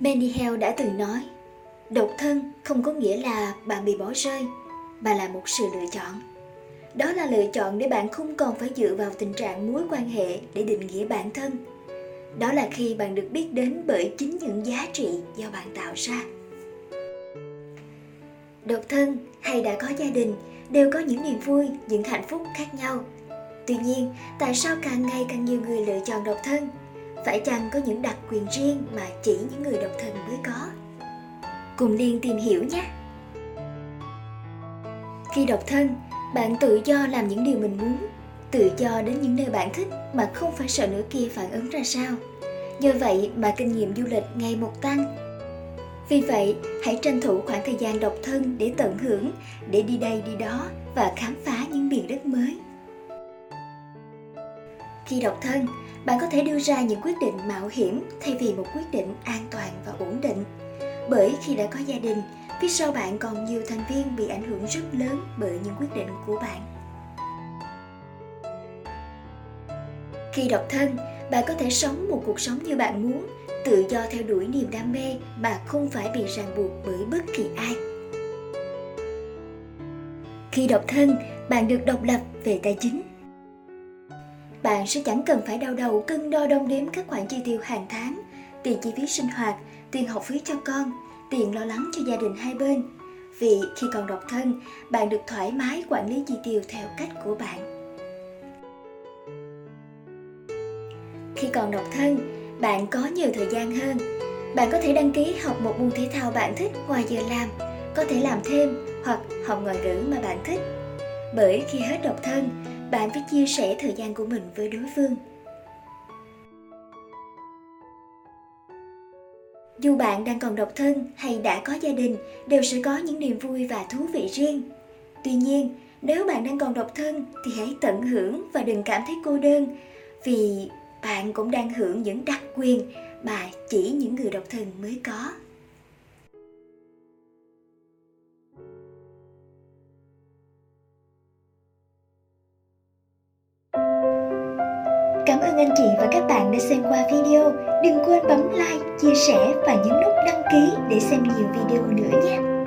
Mandy Hale đã từng nói, độc thân không có nghĩa là bạn bị bỏ rơi, mà là một sự lựa chọn. Đó là lựa chọn để bạn không còn phải dựa vào tình trạng mối quan hệ để định nghĩa bản thân. Đó là khi bạn được biết đến bởi chính những giá trị do bạn tạo ra. Độc thân hay đã có gia đình đều có những niềm vui, những hạnh phúc khác nhau. Tuy nhiên, tại sao càng ngày càng nhiều người lựa chọn độc thân? Phải chăng có những đặc quyền riêng mà chỉ những người độc thân mới có? Cùng Liên tìm hiểu nhé! Khi độc thân, bạn tự do làm những điều mình muốn, tự do đến những nơi bạn thích mà không phải sợ nửa kia phản ứng ra sao. Nhờ vậy mà kinh nghiệm du lịch ngày một tăng. Vì vậy, hãy tranh thủ khoảng thời gian độc thân để tận hưởng, để đi đây đi đó và khám phá những miền đất mới. Khi độc thân, bạn có thể đưa ra những quyết định mạo hiểm thay vì một quyết định an toàn và ổn định. Bởi khi đã có gia đình, phía sau bạn còn nhiều thành viên bị ảnh hưởng rất lớn bởi những quyết định của bạn. Khi độc thân, bạn có thể sống một cuộc sống như bạn muốn, tự do theo đuổi niềm đam mê mà không phải bị ràng buộc bởi bất kỳ ai. Khi độc thân, bạn được độc lập về tài chính. Bạn sẽ chẳng cần phải đau đầu cân đo đong đếm các khoản chi tiêu hàng tháng, tiền chi phí sinh hoạt, tiền học phí cho con, tiền lo lắng cho gia đình hai bên. Vì khi còn độc thân, bạn được thoải mái quản lý chi tiêu theo cách của bạn. Khi còn độc thân, bạn có nhiều thời gian hơn. Bạn có thể đăng ký học một môn thể thao bạn thích ngoài giờ làm, có thể làm thêm hoặc học ngoại ngữ mà bạn thích. Bởi khi hết độc thân, bạn phải chia sẻ thời gian của mình với đối phương. Dù bạn đang còn độc thân hay đã có gia đình, đều sẽ có những niềm vui và thú vị riêng. Tuy nhiên, nếu bạn đang còn độc thân thì hãy tận hưởng và đừng cảm thấy cô đơn, vì bạn cũng đang hưởng những đặc quyền mà chỉ những người độc thân mới có Cảm ơn anh chị và các bạn đã xem qua video. Đừng quên bấm like, chia sẻ và nhấn nút đăng ký để xem nhiều video nữa nhé.